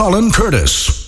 Colin Curtis.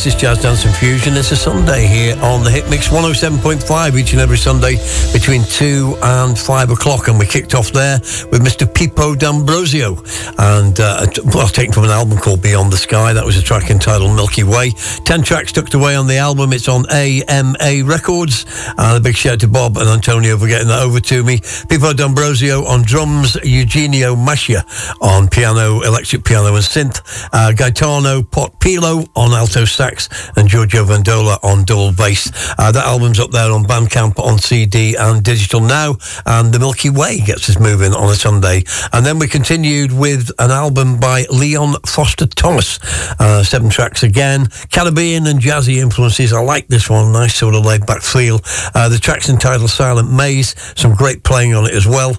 It's is Jazz Dance and Fusion. It's a Sunday here on the Hit Mix 107.5 each and every Sunday between 2 and 5 o'clock. And we kicked off there with Mr. Pippo D'Ambrosio. And uh, well, taken from an album called Beyond the Sky. That was a track entitled Milky Way. 10 tracks tucked away on the album. It's on AMA Records. And a big shout to Bob and Antonio for getting that over to me. Pippo D'Ambrosio on drums, Eugenio Maschia on piano, electric piano and synth, uh, Gaetano Pilo on alto sax, and Giorgio Vendola on double bass. Uh, that album's up there on Bandcamp, on CD and digital now, and The Milky Way gets us moving on a Sunday. And then we continued with an album by Leon Foster Thomas, uh, seven tracks again, Caribbean and jazzy influences. I like this one, nice sort of laid back feel. Uh, the track's entitled Silent Maze, some great playing on it as well.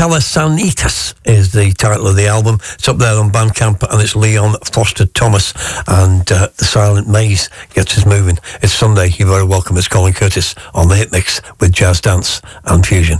Calasanitas is the title of the album. It's up there on Bandcamp and it's Leon Foster Thomas and uh, The Silent Maze gets us moving. It's Sunday. You're very welcome. It's Colin Curtis on the Hit Mix with Jazz Dance and Fusion.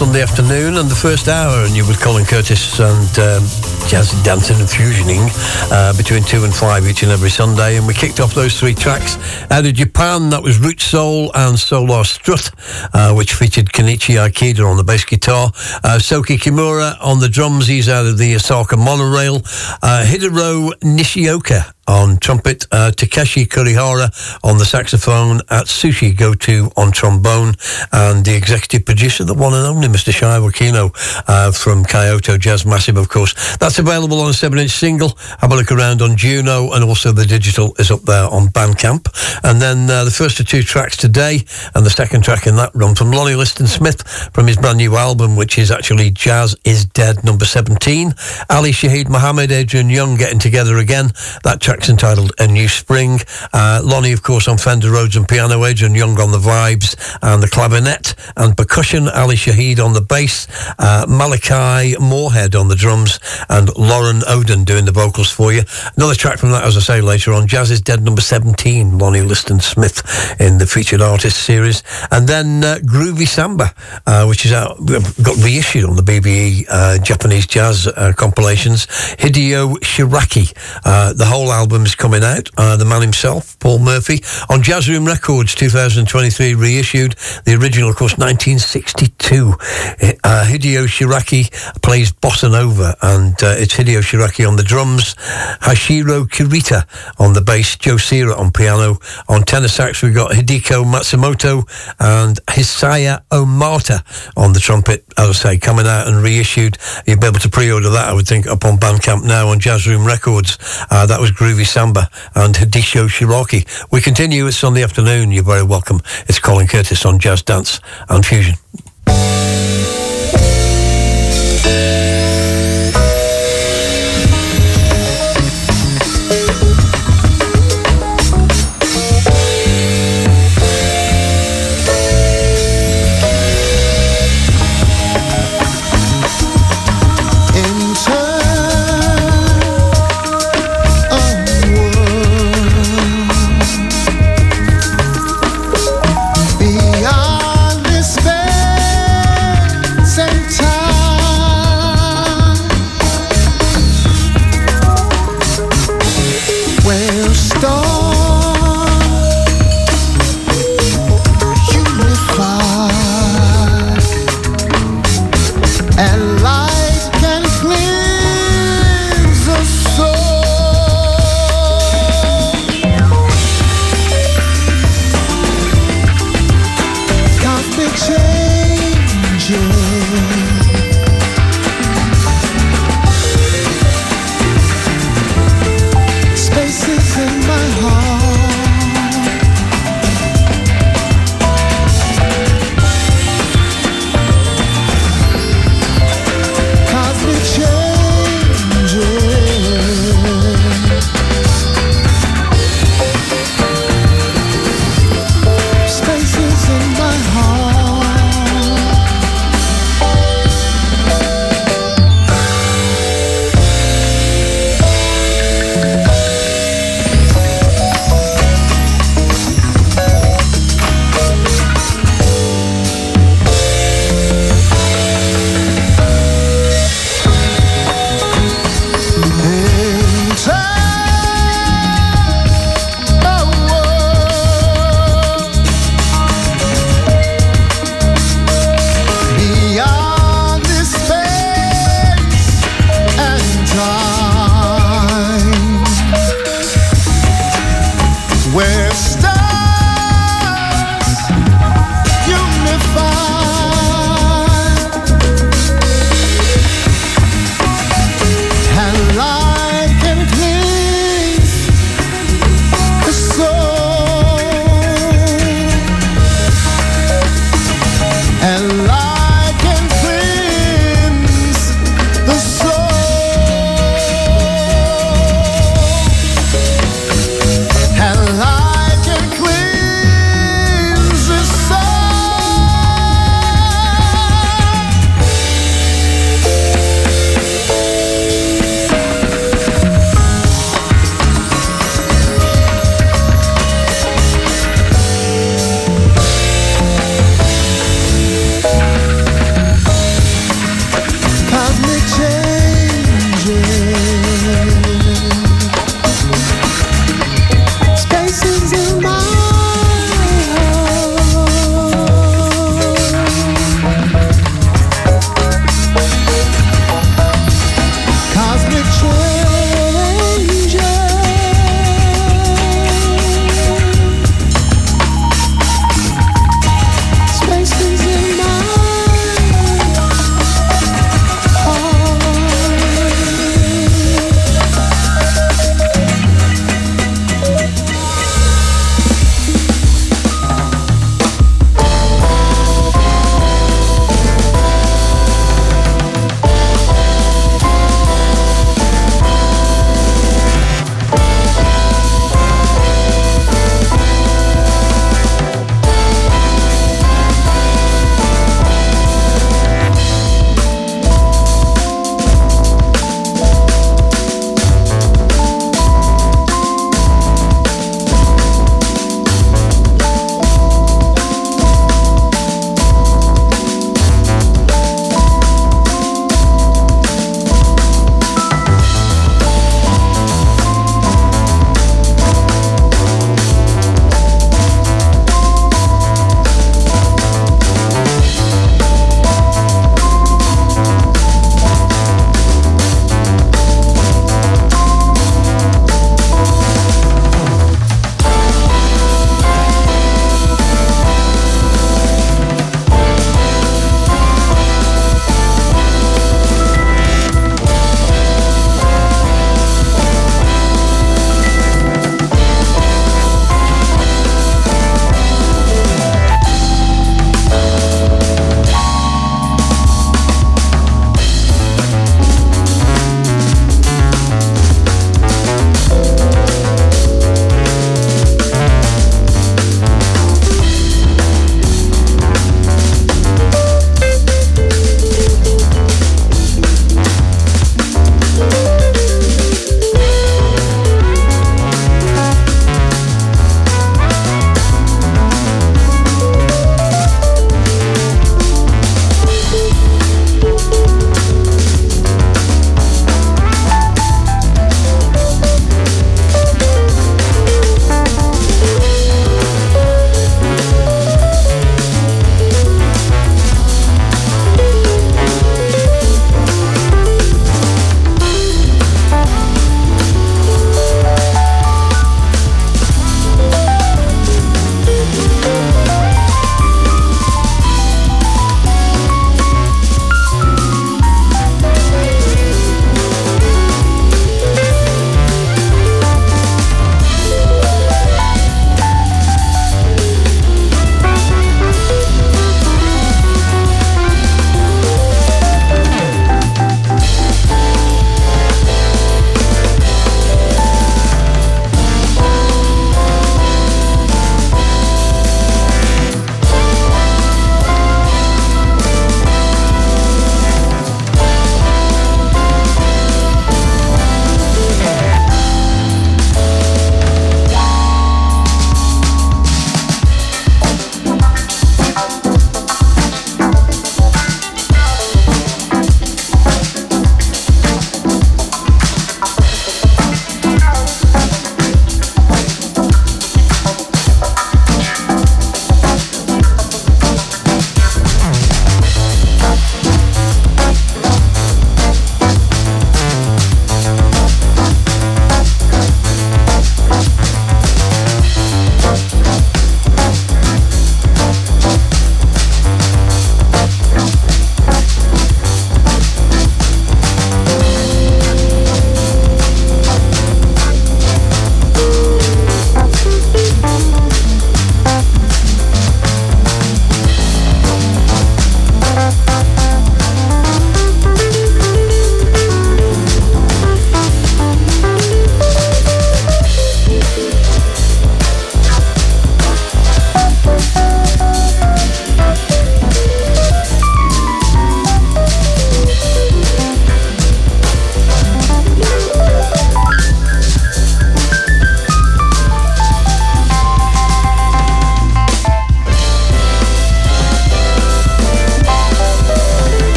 Sunday afternoon and the first hour, and you with Colin Curtis and um, jazz dancing and fusioning uh, between two and five each and every Sunday. And we kicked off those three tracks out of Japan. That was Root Soul and Solar Strut, uh, which featured Kenichi Ikeda on the bass guitar, uh, Soki Kimura on the drums. He's out of the Osaka Monaurail, uh, Hidero Nishioka on trumpet, uh, Takeshi Kurihara on the saxophone, at Atsushi Goto on trombone, and the executive producer, the one and only Mr. Shuya Okino uh, from Kyoto Jazz Massive, of course. That's available on a 7-inch single. Have a look around on Juno, and also the digital is up there on Bandcamp. And then uh, the first of two tracks today, and the second track in that run from Lonnie Liston Smith from his brand new album, which is actually Jazz is Dead number 17. Ali Shaheed Muhammad, Adrian Younge getting together again. That track tracks entitled A New Spring. Uh, Lonnie, of course, on Fender Rhodes and piano, Adrian Younge on the vibes and the clavinet and percussion, Ali Shaheed on the bass, uh, Malachi Moorhead on the drums, and Loren Oden doing the vocals for you. Another track from that, as I say later on, Jazz is Dead number 17, Lonnie Liston Smith in the featured artist series. And then uh, Groovy Samba, uh, which is out, got reissued on the BBE uh, Japanese jazz uh, compilations. Hideo Shiraki, the whole album album's coming out. Uh, the man himself, Paul Murphy, on Jazzroom Records 2023 reissued. The original, of course, 1962. Uh, Hideo Shiraki plays bossa nova, and uh, it's Hideo Shiraki on the drums, Hashiro Kirita on the bass, Joe Sira on piano. On tenor sax, we've got Hidehiko Matsumoto and Hisaya Omata on the trumpet, as I say, coming out and reissued. You'll be able to pre-order that, I would think, up on Bandcamp now on Jazzroom Records. Uh, that was great Groovy Samba and Hideo Shiraki. We continue. It's Sunday afternoon. You're very welcome. It's Colin Curtis on Jazz Dance and Fusion.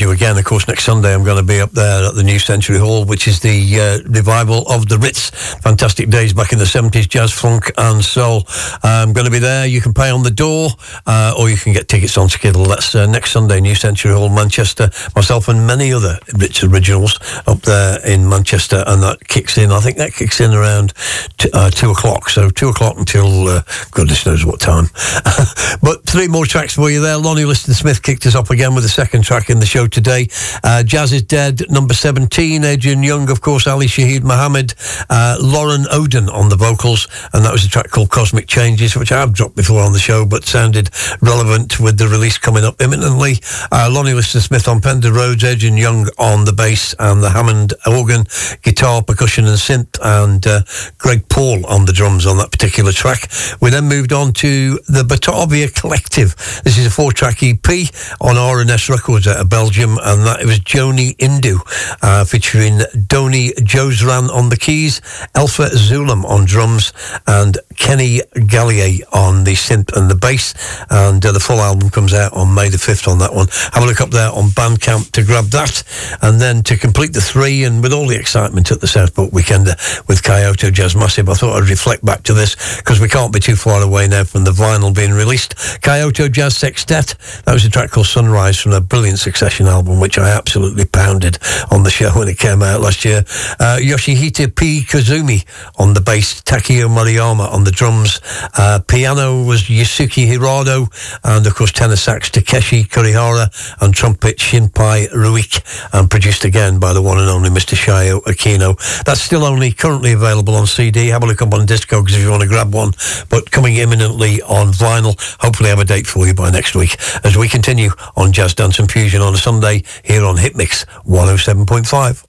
You again, of course, next Sunday I'm going to be up there at the New Century Hall, which is the uh, revival of the Ritz. Fantastic days back in the 70s, jazz, funk, and soul. Going to be there. You can pay on the door, uh, or you can get tickets on Skiddle. That's uh, next Sunday, New Century Hall, Manchester. Myself and many other Ritz originals up there in Manchester, and that kicks in. I think that kicks in around t- uh, two o'clock. So two o'clock until uh, goodness knows what time. but three more tracks for you there. Lonnie Liston Smith kicked us up again with the second track in the show today. Uh, Jazz is Dead, number 17. Adrian Younge, of course, Ali Shaheed Muhammad, uh, Loren Oden on the vocals. And that was a track called Cosmic Changes, which I have dropped before on the show, but sounded relevant with the release coming up imminently. Uh, Lonnie Liston Smith on Fender Rhodes, Adrian Younge on the bass and the Hammond organ, guitar, percussion and synth, and uh, Greg Paul on the drums on that particular track. We then moved on to the Batavia Collective. This is a four-track EP on R&S Records out of Belgium, and that was Joni Indu, uh, featuring Doni Joesran on the keys, Elfa Zulham on drums, and Kenny Gabriel on the synth and the bass. And uh, the full album comes out on May the 5th on that one. Have a look up there on Bandcamp to grab that. And then to complete the three, and with all the excitement at the Southport Weekend with Kyoto Jazz Massive, I thought I'd reflect back to this because we can't be too far away now from the vinyl being released. Kyoto Jazz Sextet, that was a track called Sunrise from a brilliant Succession album, which I absolutely pounded on the show when it came out last year. Uh, Yoshihito P. Kazumi on the bass, Takeo Moriyama on the drums. Uh, piano was Yusuke Hirado, and of course tenor sax Takeshi Kurihara, and trumpet Shinpei Ruike, and produced again by the one and only Mr. Shuya Okino. That's still only currently available on CD. Have a look up on Discogs if you want to grab one, but coming imminently on vinyl. Hopefully I have a date for you by next week as we continue on Jazz Dance and Fusion on a Sunday here on Hitmix 107.5.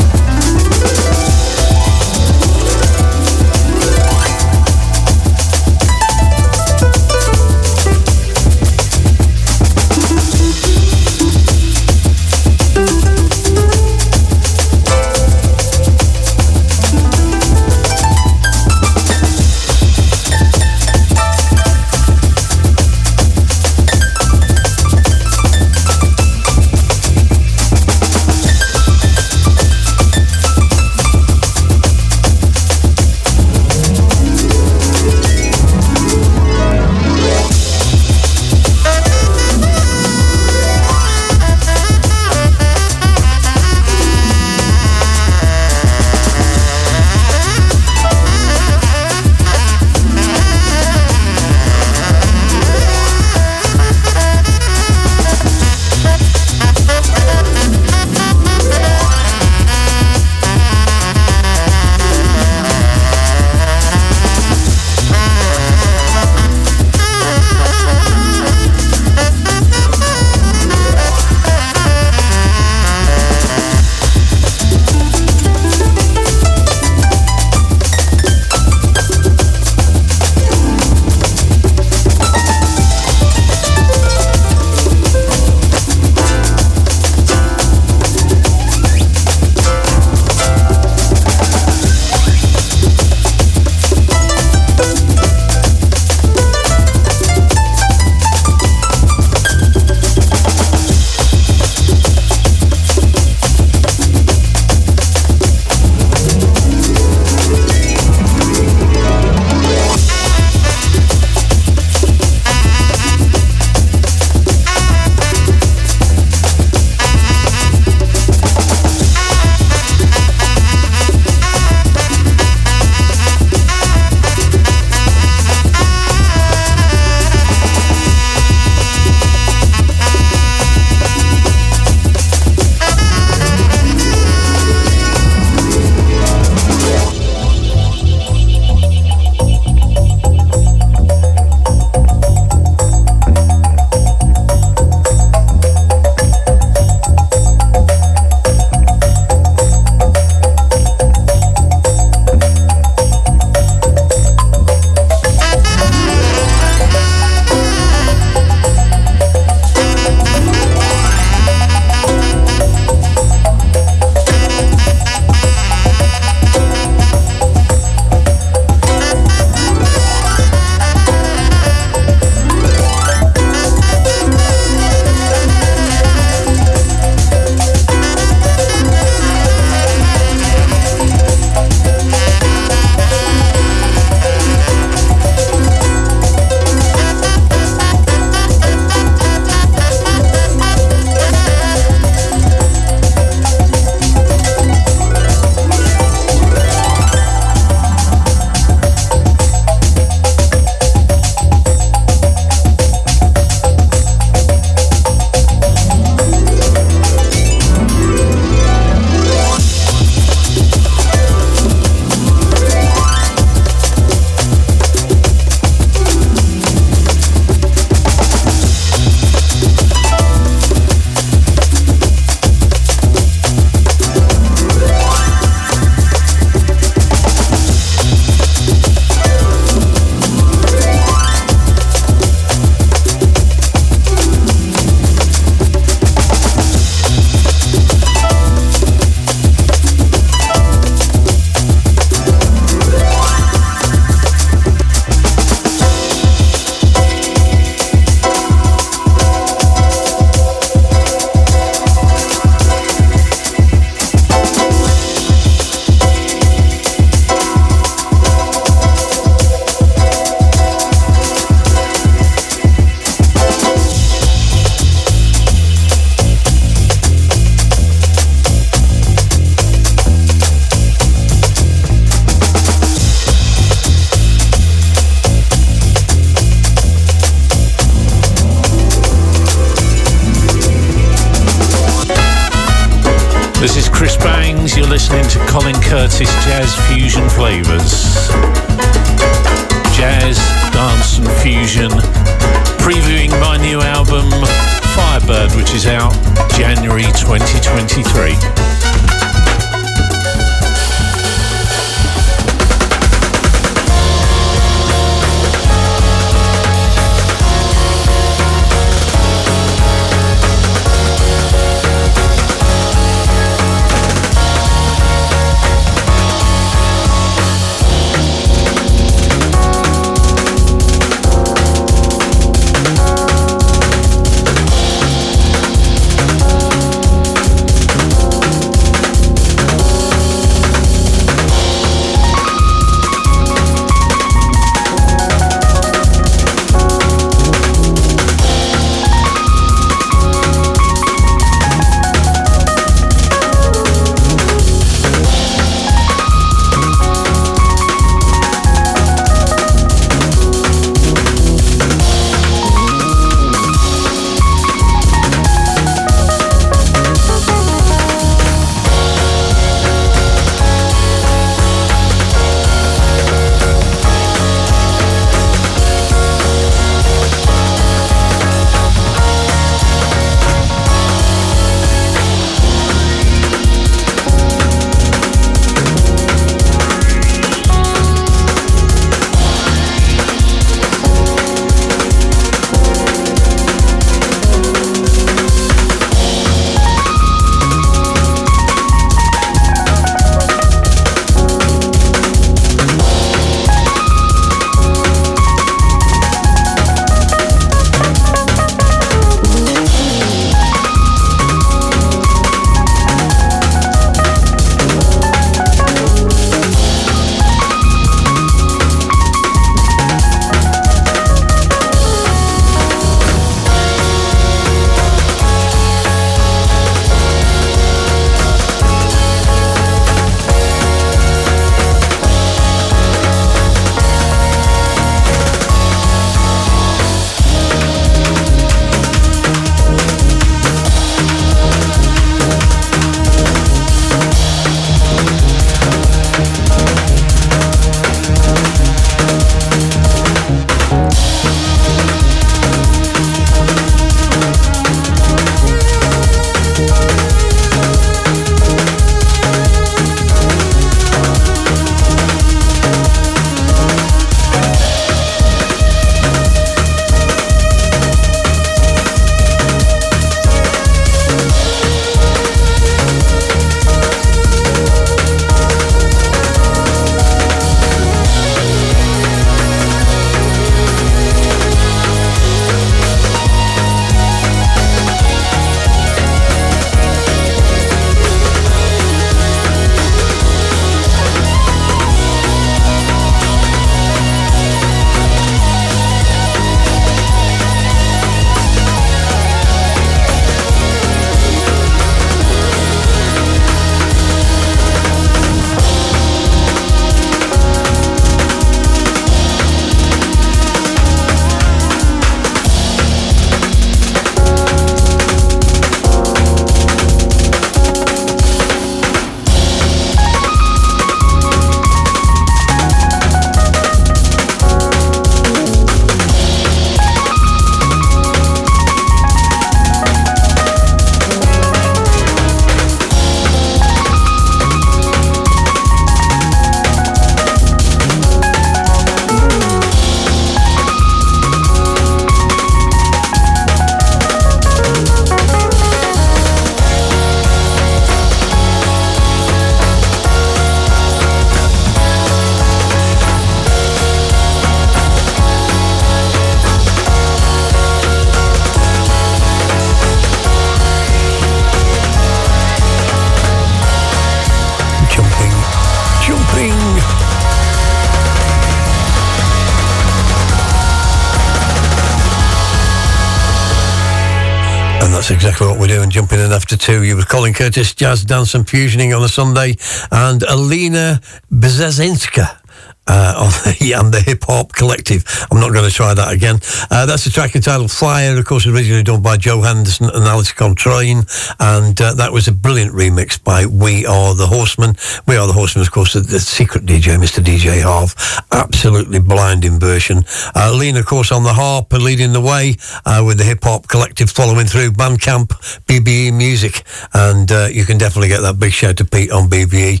exactly what we're doing, jumping in after two. You were Colin Curtis, Jazz, Dance and Fusioning on a Sunday, and Alina Bzhezhinska uh, the, and the HipHarp Collective. I'm not going to try that again. Uh, that's the track entitled Fire, of course, originally done by Joe Henderson and Alice Coltrane, and uh, that was a brilliant remix by We Are the Horsemen. We Are the Horsemen, of course, the, the secret DJ, Mr. DJ Harv. Absolutely blinding version. Uh, Lean, of course, on the harp, and leading the way uh, with the HipHarp Collective following through Bandcamp, BBE Music, and uh, you can definitely get that big shout to Pete on BBE,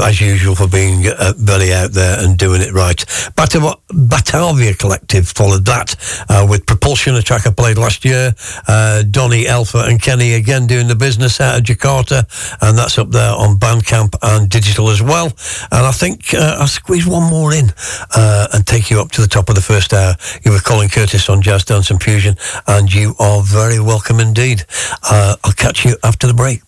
as usual, for being very out there and doing it right. Batav- Batavia Collective followed that uh, with Propulsion, a track I played last year. Uh, Donny, Alpha, and Kenny again doing the business out of Jakarta, and that's up there on Bandcamp and digital as well. And I think uh, I'll squeeze one more in uh, and take you up to the top of the first hour. You were Colin Curtis on Jazz Dance and Fusion, and you are very welcome indeed. Uh, I'll catch you after the break.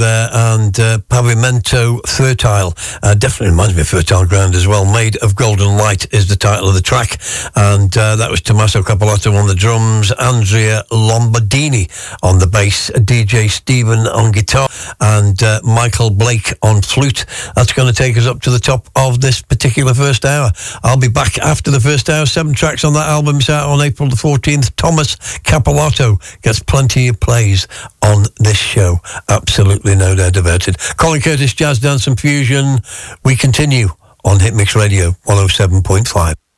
There and uh, Pavimento Fertile. Uh, definitely reminds me of Fertile Ground as well. Made of Golden Light is the title of the track. And uh, that was Tommaso Cappellato on the drums, Andrea Lombardini on the bass, DJ Stephen on guitar, and uh, Michael Blake on flute. That's going to take us up to the top of this particular first hour. I'll be back after the first hour. Seven tracks on that album is out on April the 14th. Thomas Cappellato gets plenty of plays on this show. Absolutely no doubt about it. Colin Curtis, Jazz Dance and Fusion. We continue on Hitmix Radio 107.5.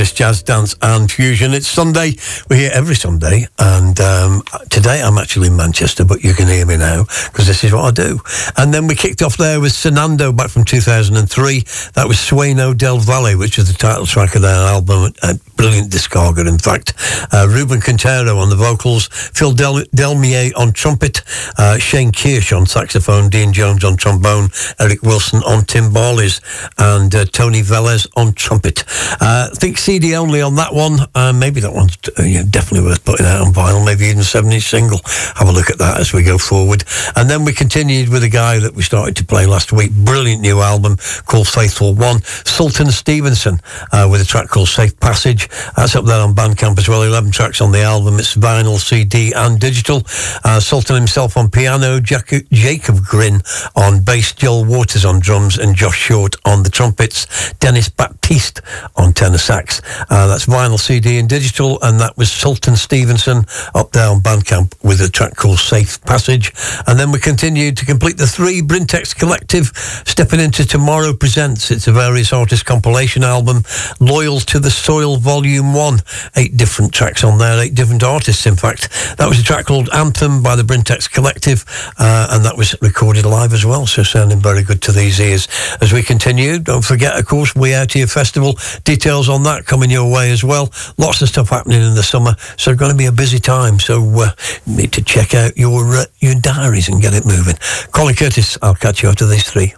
Curtis, Jazz, Dance and Fusion. It's Sunday. We're here every Sunday. And um, today I'm actually in Manchester, but you can hear me now because this is what I do. And then we kicked off there with Sonando back from 2003. That was Sueno del Valle, which is the title track of their album. A brilliant discographer, in fact. Uh, Ruben Quintero on the vocals, Phil Del- Delmier on trumpet, uh, Shane Kirsch on saxophone, Dean Jones on trombone, Eric Wilson on timbales, and uh, Tony Velez on trumpet. Uh, I think CD only on that one. Uh, maybe that one's uh, yeah, definitely worth putting out on vinyl, maybe even 70 single. Have a look at that as we go forward. And then we continued with a guy that we started to play last week. Brilliant new album called Faithful One. Sultan Stevenson uh, with a track called Safe Passage. That's up there on Bandcamp as well. 11 tracks on the album. It's vinyl, CD, and digital. Uh, Sultan himself on piano, Jack- Jacob Gryn on bass, Joel Waters on drums, and Josh Short on the trumpets. Denys Baptiste on tenor sax. Uh, that's vinyl, CD, and digital. And that was Sultan Stevenson up there on Bandcamp with a track called Safe Passage. And then we continued to complete the three Brintex Collective, stepping into Tomorrow Presents. It's a various artist compilation album, Loyal to the Soil Volume 1. Eight different tracks on there, eight different artists, in fact. That was a track called Anthem by the Brintex Collective, uh, and that was recorded live as well, so sounding very good to these ears. As we continue, don't forget, of course, We Out Here Festival. Details on that coming your way as well. Lots of stuff happening in the summer, so it's going to be a busy time. So uh, need to check out your uh, your diaries and get it moving. Colin Curtis, I'll catch you after these three.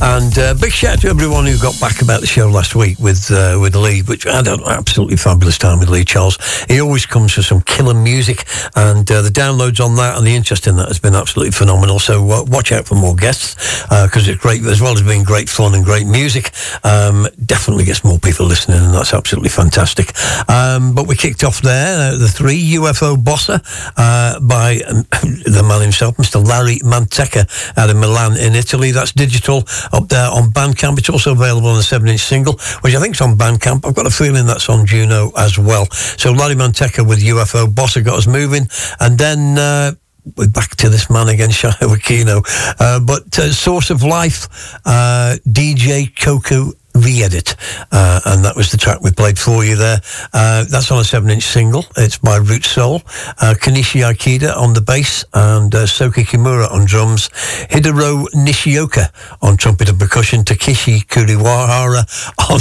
And uh, big shout to everyone who got back about the show last week with uh, with Lee, which I had an absolutely fabulous time with Lee Charles. He always comes with some killer music, and uh, the downloads on that and the interest in that has been absolutely phenomenal. So uh, watch out for more guests because it's great, as well as being great fun and great music. Um, definitely gets more people listening, and that's absolutely fantastic. Um, but we kicked off there, uh, the three UFO Bossa uh, by um, the man himself, Mr. Larry Manteca, out of Milan in Italy. That's digital up there on Bandcamp. It's also available on a seven-inch single, which I think is on Bandcamp. I've got a feeling that's on Juno as well. So Larry Manteca with UFO Bossa got us moving, and then. Uh, we're back to this man again, Shuya Okino. Uh, but uh, Source of Life, uh, DJ Coco re-edit. Uh, and that was the track we played for you there. Uh, that's on a 7 inch single. It's by Root Soul. Uh, Kenichi Ikeda on the bass and uh, Soki Kimura on drums. Hidero Nishioka on trumpet and percussion. Takeshi Kuriwahara on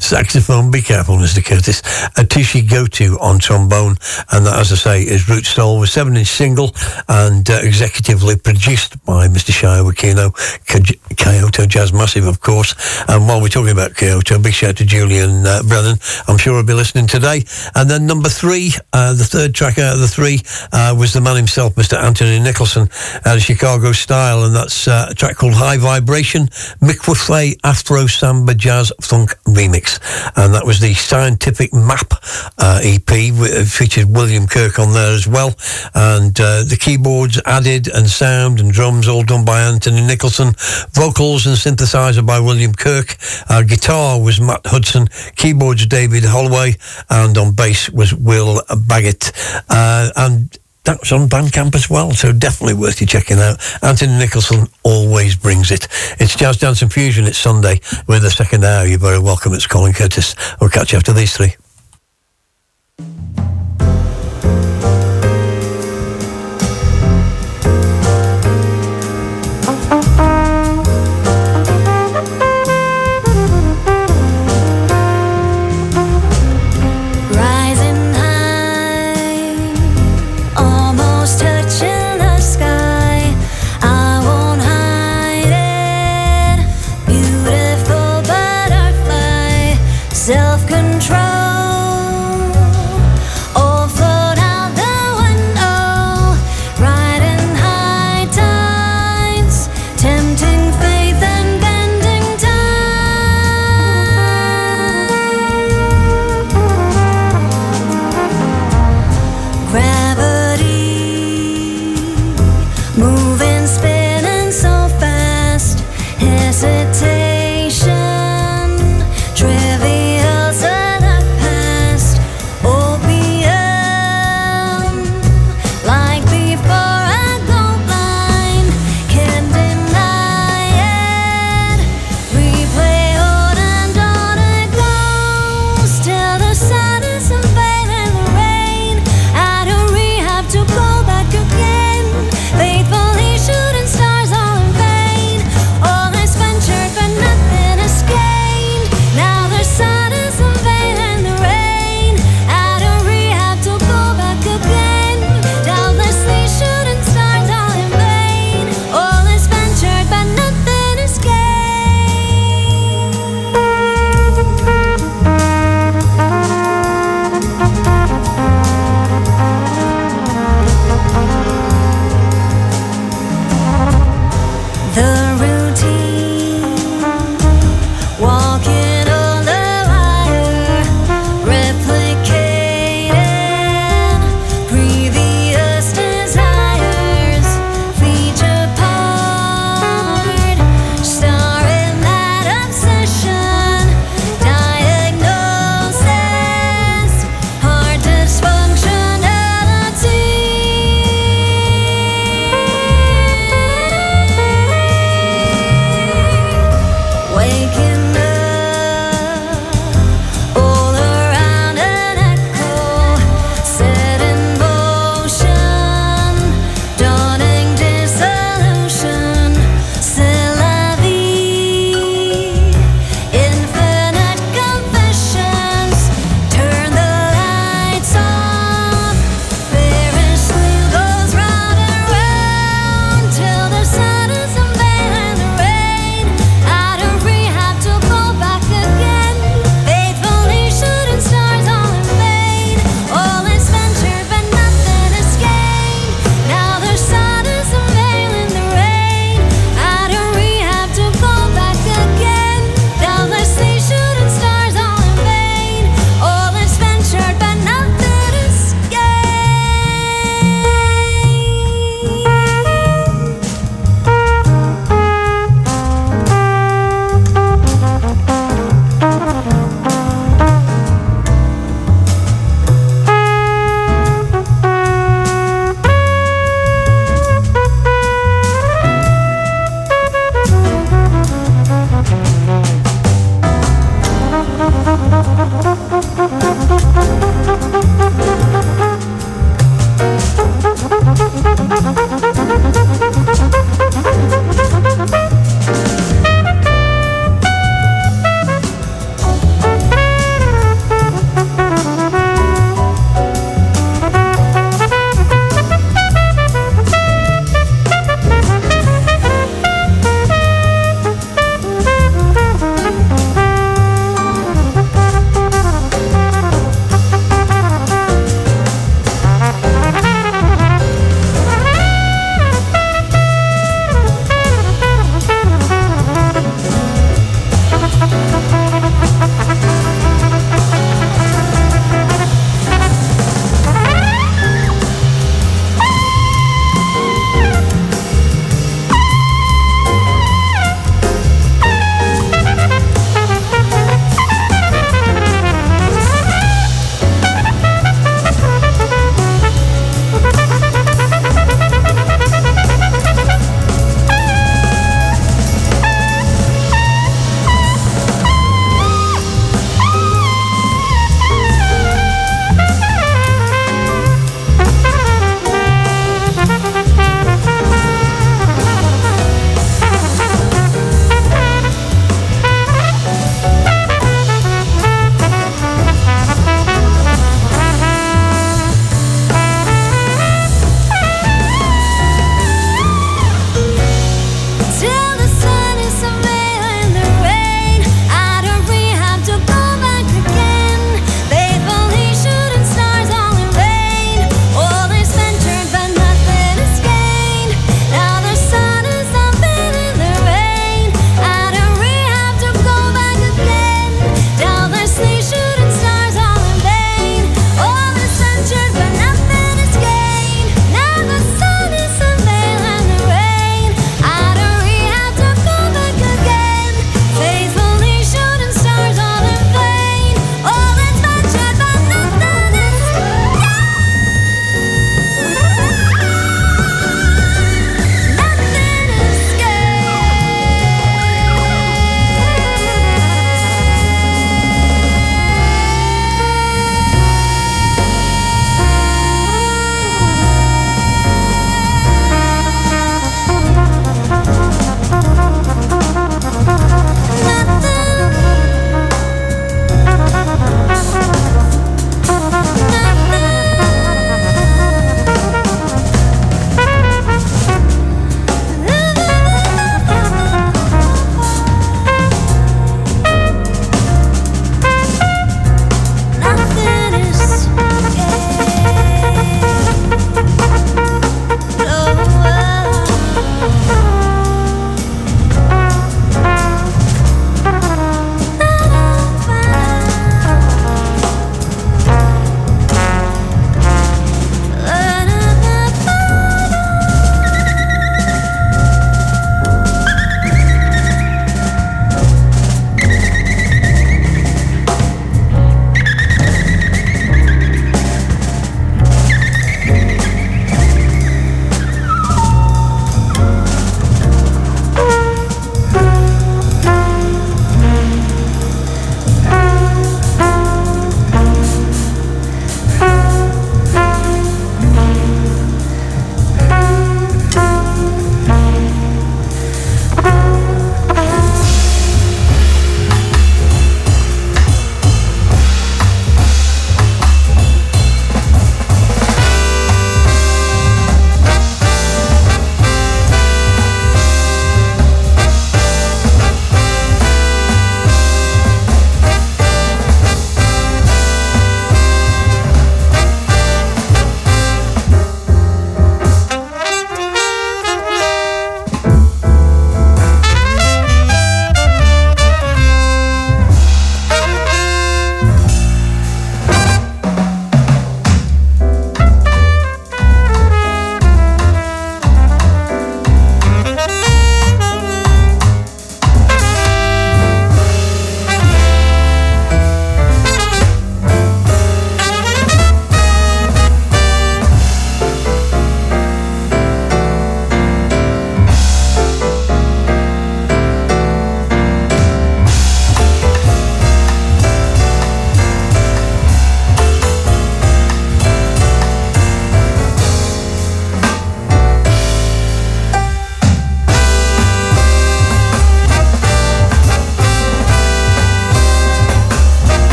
saxophone. Be careful Mr. Curtis. Atushi Goto on trombone. And that as I say is Root Soul with 7 inch single and uh, executively produced by Mr. Shuya Okino Kyoto Jazz Massive of course. And while we're talking about Kyoto. Big shout to Julian uh, Brennan. I'm sure he'll be listening today. And then number three, uh, the third track out of the three, uh, was the man himself, Mr. Anthony Nicholson, out of Chicago Style. And that's uh, a track called High Vibration, Mick Afro Samba Jazz Funk Remix. And that was the Scientific Map uh, EP. It featured William Kirk on there as well. And uh, the keyboards added and sound and drums all done by Anthony Nicholson. Vocals and synthesizer by William Kirk. Uh, guitar was Matt Hudson, keyboards David Holloway, and on bass was Will Baggett. Uh, and that was on Bandcamp as well, so definitely worth you checking out. Anthony Nicholson always brings it. It's Jazz Dance and Fusion. It's Sunday. We're the second hour. You're very welcome. It's Colin Curtis. We'll catch you after these three.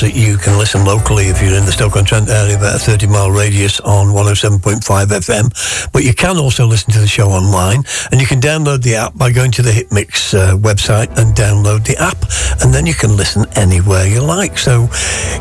That you can listen locally if you're in the Stoke-on-Trent area, about a 30 mile radius on 107.5 FM. But you can also listen to the show online, and you can download the app by going to the Hitmix uh, website and download the app, and then you can listen anywhere you like. So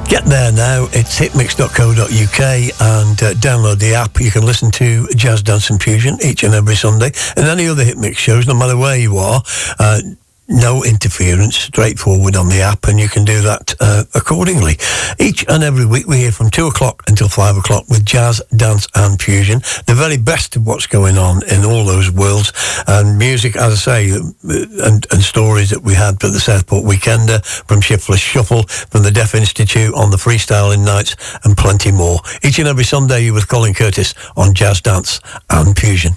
get there now. It's hitmix.co.uk and uh, download the app. You can listen to Jazz Dance and Fusion each and every Sunday, and any other Hitmix shows, no matter where you are. Uh, no interference, straightforward on the app, and you can do that uh, accordingly. Each and every week we hear from 2 o'clock until 5 o'clock with jazz, dance and fusion, the very best of what's going on in all those worlds, and music, as I say, uh, and, and stories that we had for the Southport Weekender, from Shiftless Shuffle, from the Deaf Institute, on the Freestyling Nights, and plenty more. Each and every Sunday you're with Colin Curtis on Jazz, Dance and Fusion.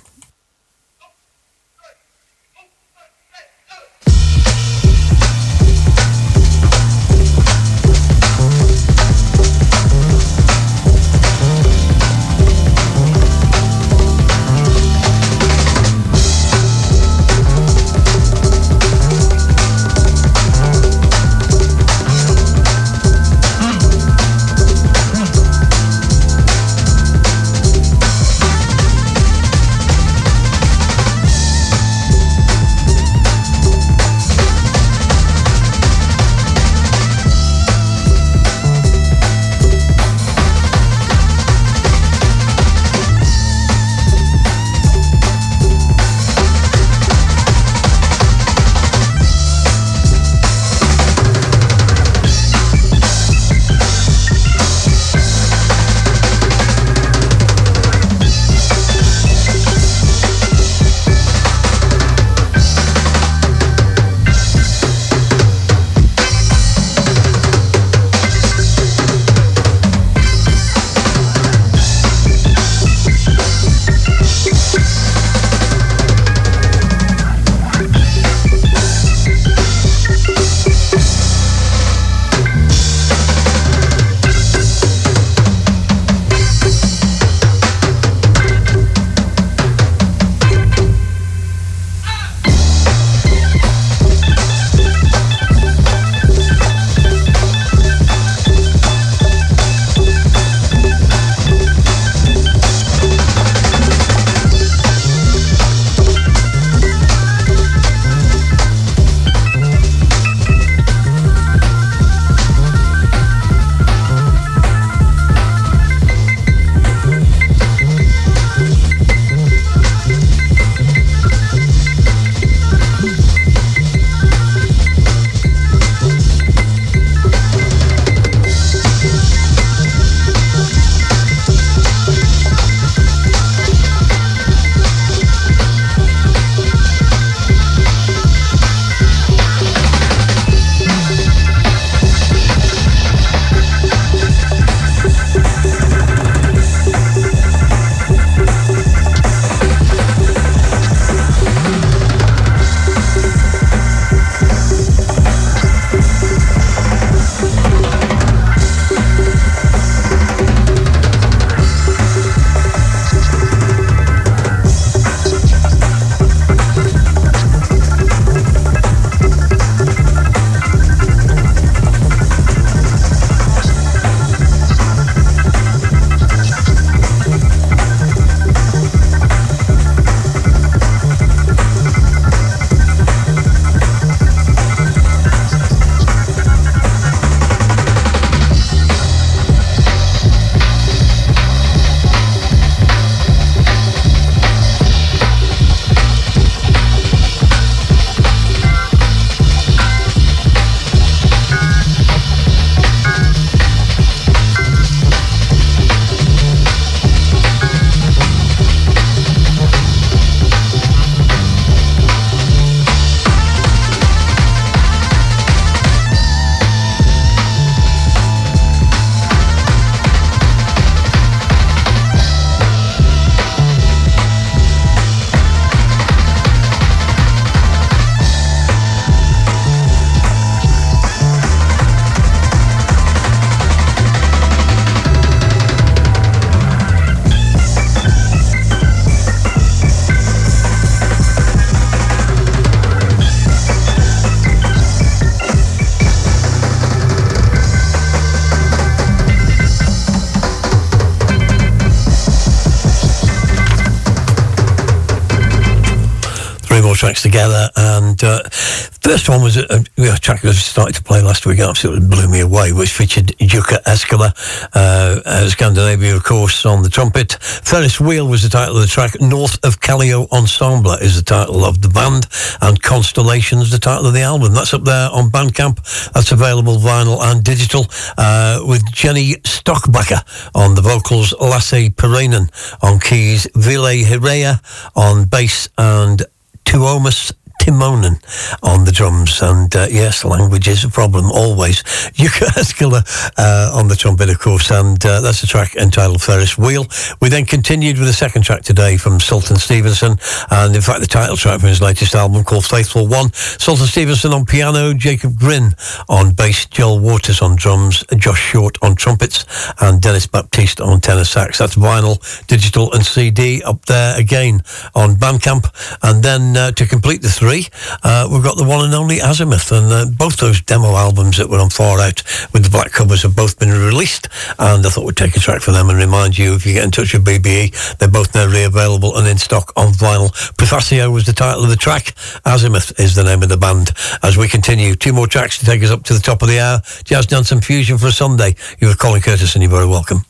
Together. And uh, first one was a, a, track that I started to play last week, absolutely blew me away, which featured Jukka Eskola, uh, Scandinavia, of course, on the trumpet. Ferris Wheel was the title of the track. North of Kallio Ensemble is the title of the band. And Constellations, the title of the album. That's up there on Bandcamp. That's available vinyl and digital uh, with Jenny Stockbacker on the vocals, Lasse Pereinen on keys, Ville Herrala on bass and Cuomo's Timonen on the drums. And uh, yes, language is a problem always. Eskola uh, on the trumpet, of course. And uh, that's a track entitled Ferris Wheel. We then continued with the second track today from Sultan Stevenson. And in fact, the title track from his latest album called Faithful One. Sultan Stevenson on piano, Jacob Gryn on bass, Joel Waters on drums, Josh Short on trumpets, and Denys Baptiste on tenor sax. That's vinyl, digital, and CD up there again on Bandcamp. And then uh, to complete the three, three, uh, we've got the one and only Azimuth, and uh, both those demo albums that were on Far Out with the black covers have both been released. And I thought we'd take a track for them and remind you if you get in touch with BBE, they're both now re-available and in stock on vinyl. Prefacio was the title of the track. Azimuth is the name of the band. As we continue, two more tracks to take us up to the top of the hour. Jazz Dance and Fusion for a Sunday. You're Colin Curtis, and you're very welcome.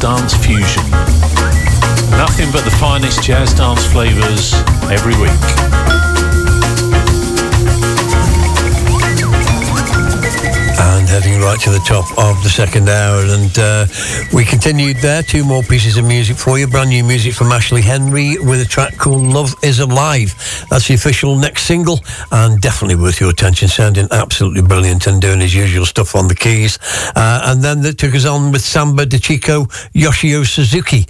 Dance Fusion. Nothing but the finest jazz dance flavours to the top of the second hour. And uh, we continued there. Two more pieces of music for you. Brand new music from Ashley Henry with a track called Love is Alive. That's the official next single and definitely worth your attention. Sounding absolutely brilliant and doing his usual stuff on the keys. Uh, and then that took us on with Samba de Chico, Yoshio Suzuki.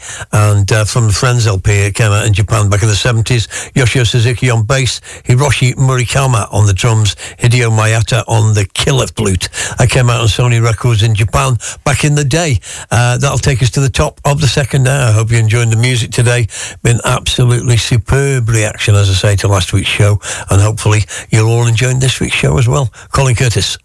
And uh, from the Friends LP, it came out in Japan back in the 70s. Yoshio Suzuki on bass, Hiroshi Murakami on the drums, Hideo Miyata on the killer flute. I came out on Sony Records in Japan back in the day. Uh, that'll take us to the top of the second hour. I hope you're enjoying the music today. Been absolutely superb reaction, as I say, to last week's show. And hopefully you're all enjoying this week's show as well. Colin Curtis.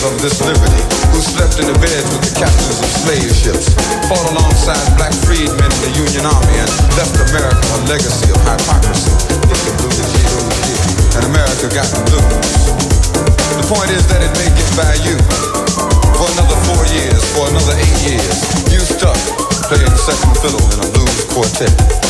Creators of this liberty who slept in the beds with the captains of slave ships, fought alongside black freedmen in the Union Army, and left America a legacy of hypocrisy. And America got the blues. The point is that it may get by you. For another four years, for another eight years, you stuck playing second fiddle in a blues quartet.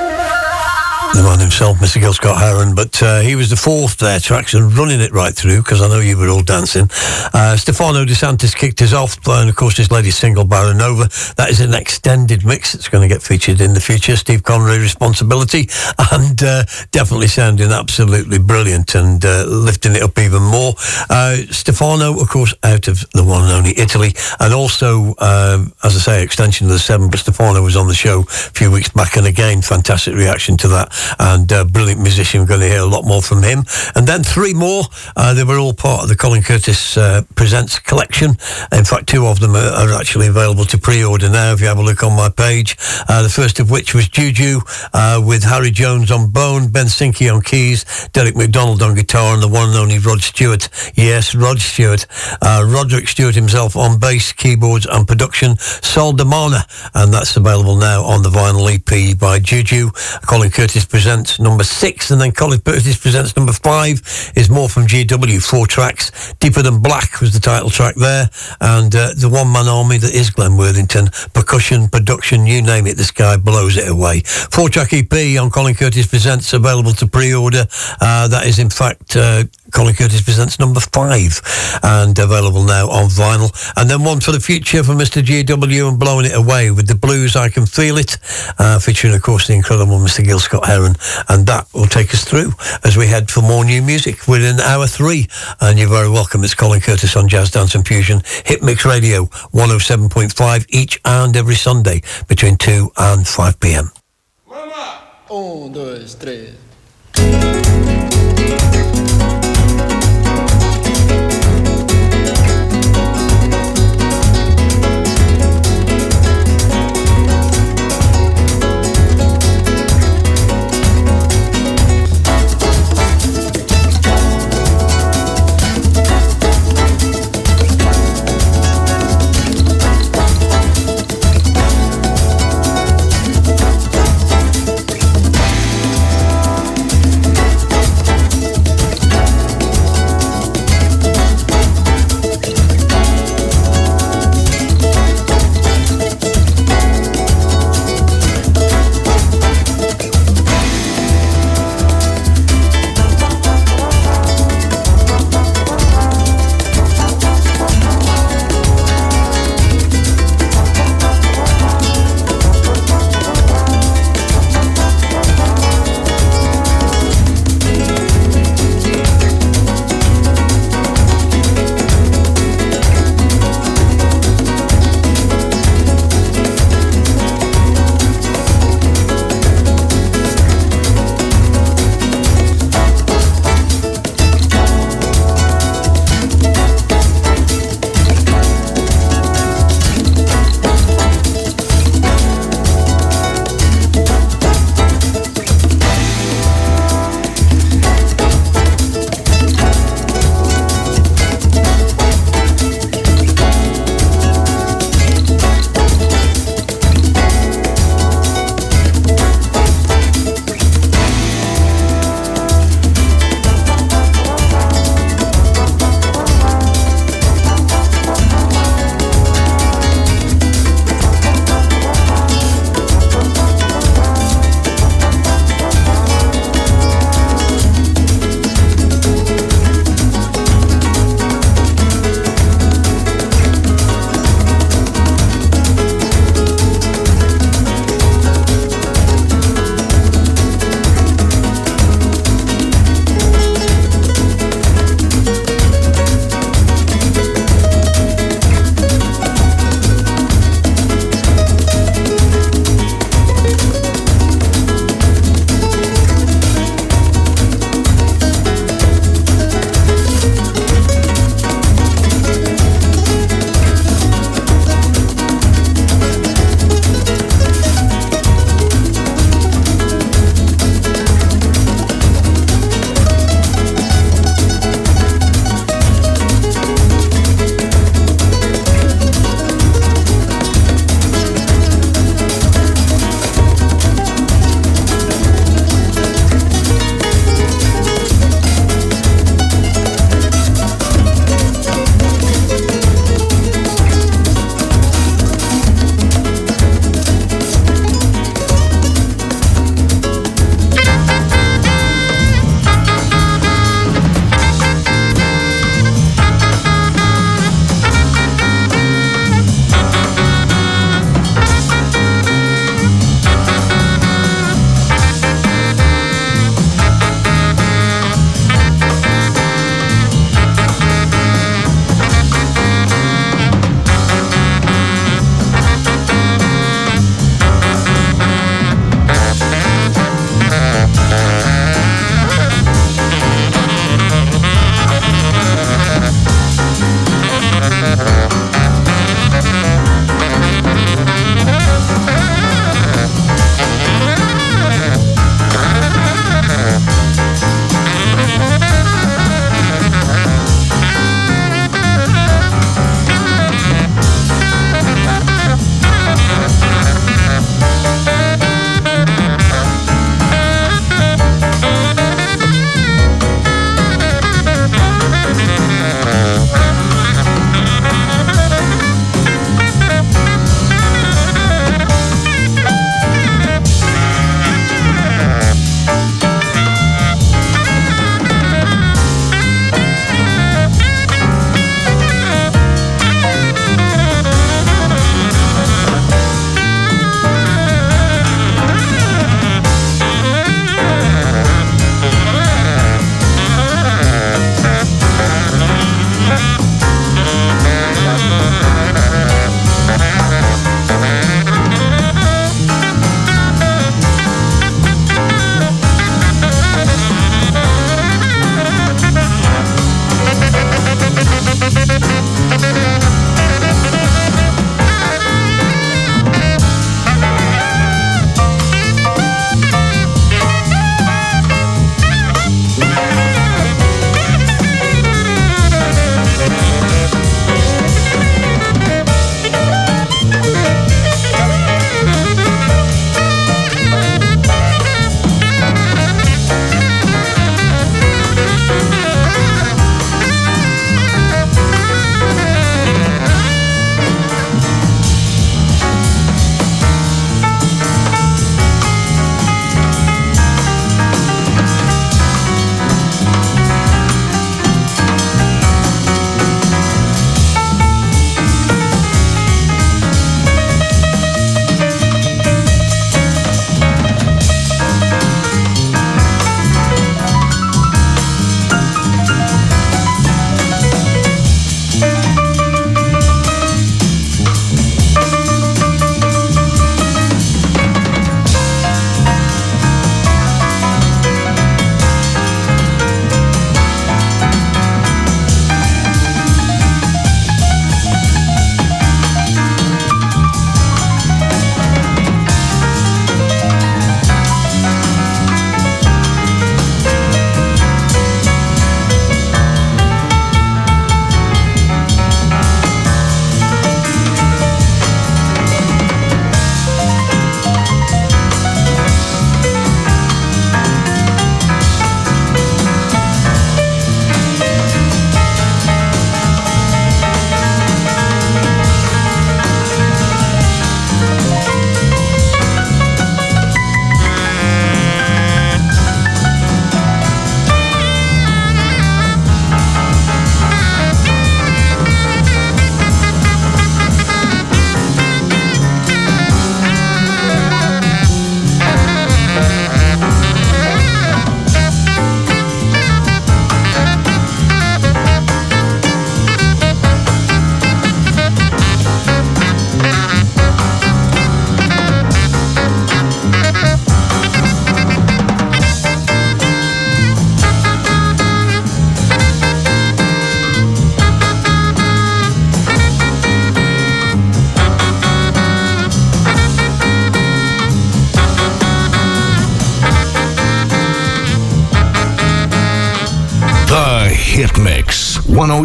himself, Mr. Gil Scott Heron, but uh, he was the fourth there to actually running it right through because I know you were all dancing. Uh, Stefano DeSantis kicked us off, and of course his latest single, Baranova. That is an extended mix. It's going to get featured in the future. Steve Connery, Responsibility, and uh, definitely sounding absolutely brilliant and uh, lifting it up even more. Uh, Stefano, of course, out of the one and only Italy, and also, um, as I say, extension of the seven, but Stefano was on the show a few weeks back, and again, fantastic reaction to that, and uh, brilliant musician. We're going to hear a lot more from him. And then three more. Uh, they were all part of the Colin Curtis uh, Presents collection. In fact, two of them are, are, actually available to pre-order now. If you have a look on my page, uh, the first of which was Juju uh, with Harry Jones on bone, Ben Sinky on keys, Derek McDonald on guitar, and the one and only Rod Stewart. Yes, Rod Stewart. Roderick Stewart himself on bass, keyboards, and production. Sol Damana, and that's available now on the vinyl EP by Juju. Colin Curtis presents number six, and then Colin Curtis presents number five is more from GW, four tracks. Deeper Than Black was the title track there, and uh, the one-man army that is Glenn Worthington, percussion, production, you name it, this guy blows it away. Four-track EP on Colin Curtis presents available to pre-order. Uh, that is in fact uh, Colin Curtis presents number five and available now on vinyl. And then one for the future for Mr. GW and blowing it away with the blues I Can Feel It, uh, featuring of course the incredible Mr. Gil Scott Heron. And that will take us through as we head for more new music within hour three. And you're very welcome. It's Colin Curtis on Jazz Dance and Fusion, Hit Mix Radio 107.5 each and every Sunday between 2 and 5 p.m. Un, dos, tres.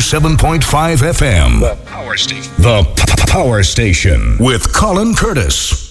107.5 FM. The Power Station. The P- Power Station with Colin Curtis.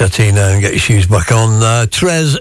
And get your shoes back on. Uh,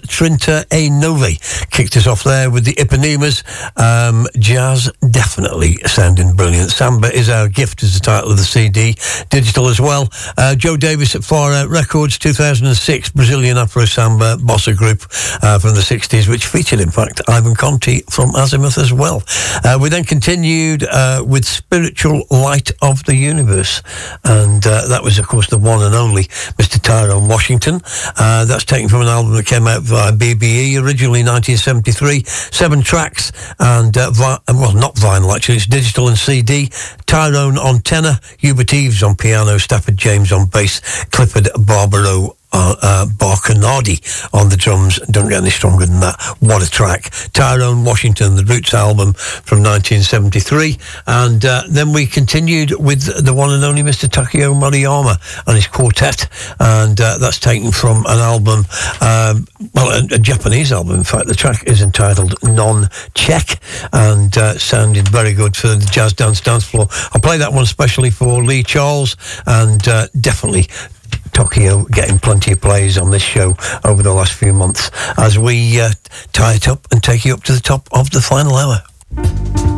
Trinta E Nove kicked us off there with the Ipanemas. Um, jazz definitely sounding brilliant. Samba is our gift is the title of the CD. Digital as well. Uh, Joe Davis at Out Records, 2006, Brazilian Afro Samba bossa group uh, from the 60s, which featured, in fact, Ivan Conti from Azymuth as well. Uh, we then continued uh, with Spiritual Light of the Universe. And uh, that was, of course, the one and only Mr. Tyrone Washington. Uh, that's taken from an album that came out via BBE, originally 1973. Seven tracks, and, vi- well, not vinyl, actually, it's digital and CD. Tyrone on tenor, Hubert Eaves on piano, Stafford James on bass, Clifford Barbaro uh, uh, Barcanardi on the drums. Don't get any stronger than that. What a track. Tyrone Washington, the Roots album from 1973. And uh, then we continued with the one and only Mr. Takeo Moriyama and his quartet. And uh, that's taken from an album, um, well, a, a, Japanese album. In fact, the track is entitled Non-Check and uh, sounded very good for the Jazz Dance Dance Floor. I'll play that one especially for Lee Charles and uh, definitely Tokyo getting plenty of plays on this show over the last few months as we uh, tie it up and take you up to the top of the final hour.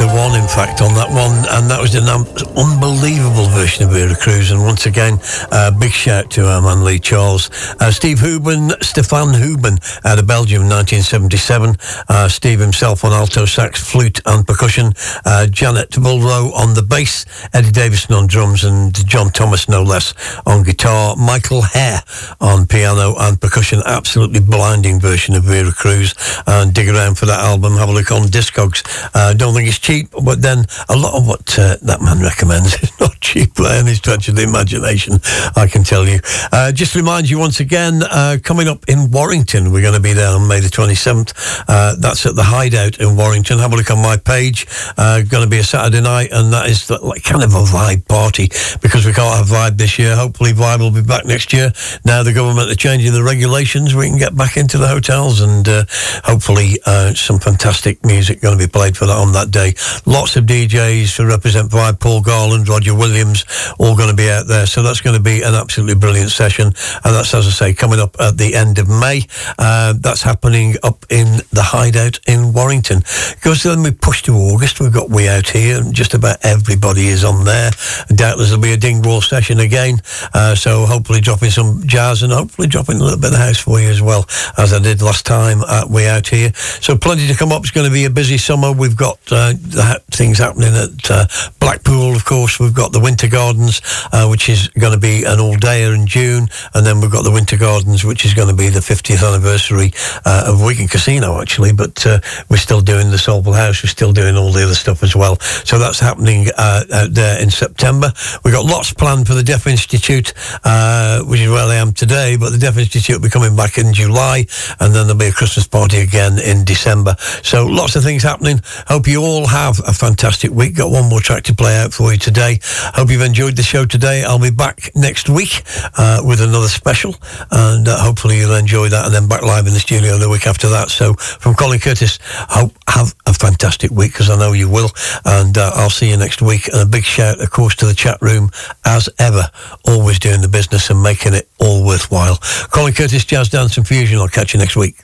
After one, in fact, on that one, and that was an un- unbelievable version of Vera Cruz. And once again, uh, big shout to our man Lee Charles, uh, Steve Houben, Stefan Houben out of Belgium, 1977. Uh, Steve himself on alto sax, flute, and percussion. Uh, Janet Bulrow on the bass, Eddie Davison on drums, and John Thomas, no less, on guitar. Michael Herr on piano and percussion. Absolutely blinding version of Vera Cruz. And dig around for that album. Have a look on Discogs. Uh, don't think it's cheap, but then a lot of what uh, that man recommends is not cheap by any stretch of the imagination, I can tell you. Uh, just remind you once again, uh, coming up in Warrington, we're going to be there on May the 27th. Uh, that's at the Hideout in Warrington. Have a look on my page. Uh, going to be a Saturday night, and that is the, like kind of a vibe party because we can't have vibe this year. Hopefully, vibe will be back next year. Now the government are changing the regulations, we can get back into the hotels, and uh, hopefully, some fantastic music going to be played for that on that day. Lots of DJs to represent Vibe, Paul Garland, Roger Williams, all going to be out there. So that's going to be an absolutely brilliant session, and that's as I say coming up at the end of May. Uh, that's happening up in the Hideout in Warrington. Because then we push to August, we've got We Out Here, and just about everybody is on there. Doubtless there'll be a Dingwall session again. Uh, so hopefully dropping some jazz and hopefully dropping a little bit of house for you as well, as I did last time at We Out Here. So plenty to come up. It's going to be a busy summer. We've got uh, the things happening at uh, Blackpool, of course. We've got the Winter Gardens, uh, which is going to be an all-dayer in June. And then we've got the Winter Gardens, which is going to be the 50th anniversary uh, of Wigan Casino, actually. But uh, we're still doing the Soulful House. We're still doing all the other stuff as well. So that's happening uh, out there in September. We've got lots planned for the Deaf Institute, uh, which is where I am today. But the Deaf Institute will be coming back in July. And then there'll be a Christmas party again in December. So lots of things happening. Hope you all have a fantastic week. Got one more track to play out for you today. Hope you've enjoyed the show today. I'll be back next week uh, with another special, and uh, hopefully you'll enjoy that. And then back live in the studio the week after that. So from Colin Curtis, hope have a fantastic week because I know you will. And uh, I'll see you next week. And a big shout, of course, to the chat room as ever, always doing the business and making it all worthwhile. Colin Curtis, Jazz Dance and Fusion. I'll catch you next week.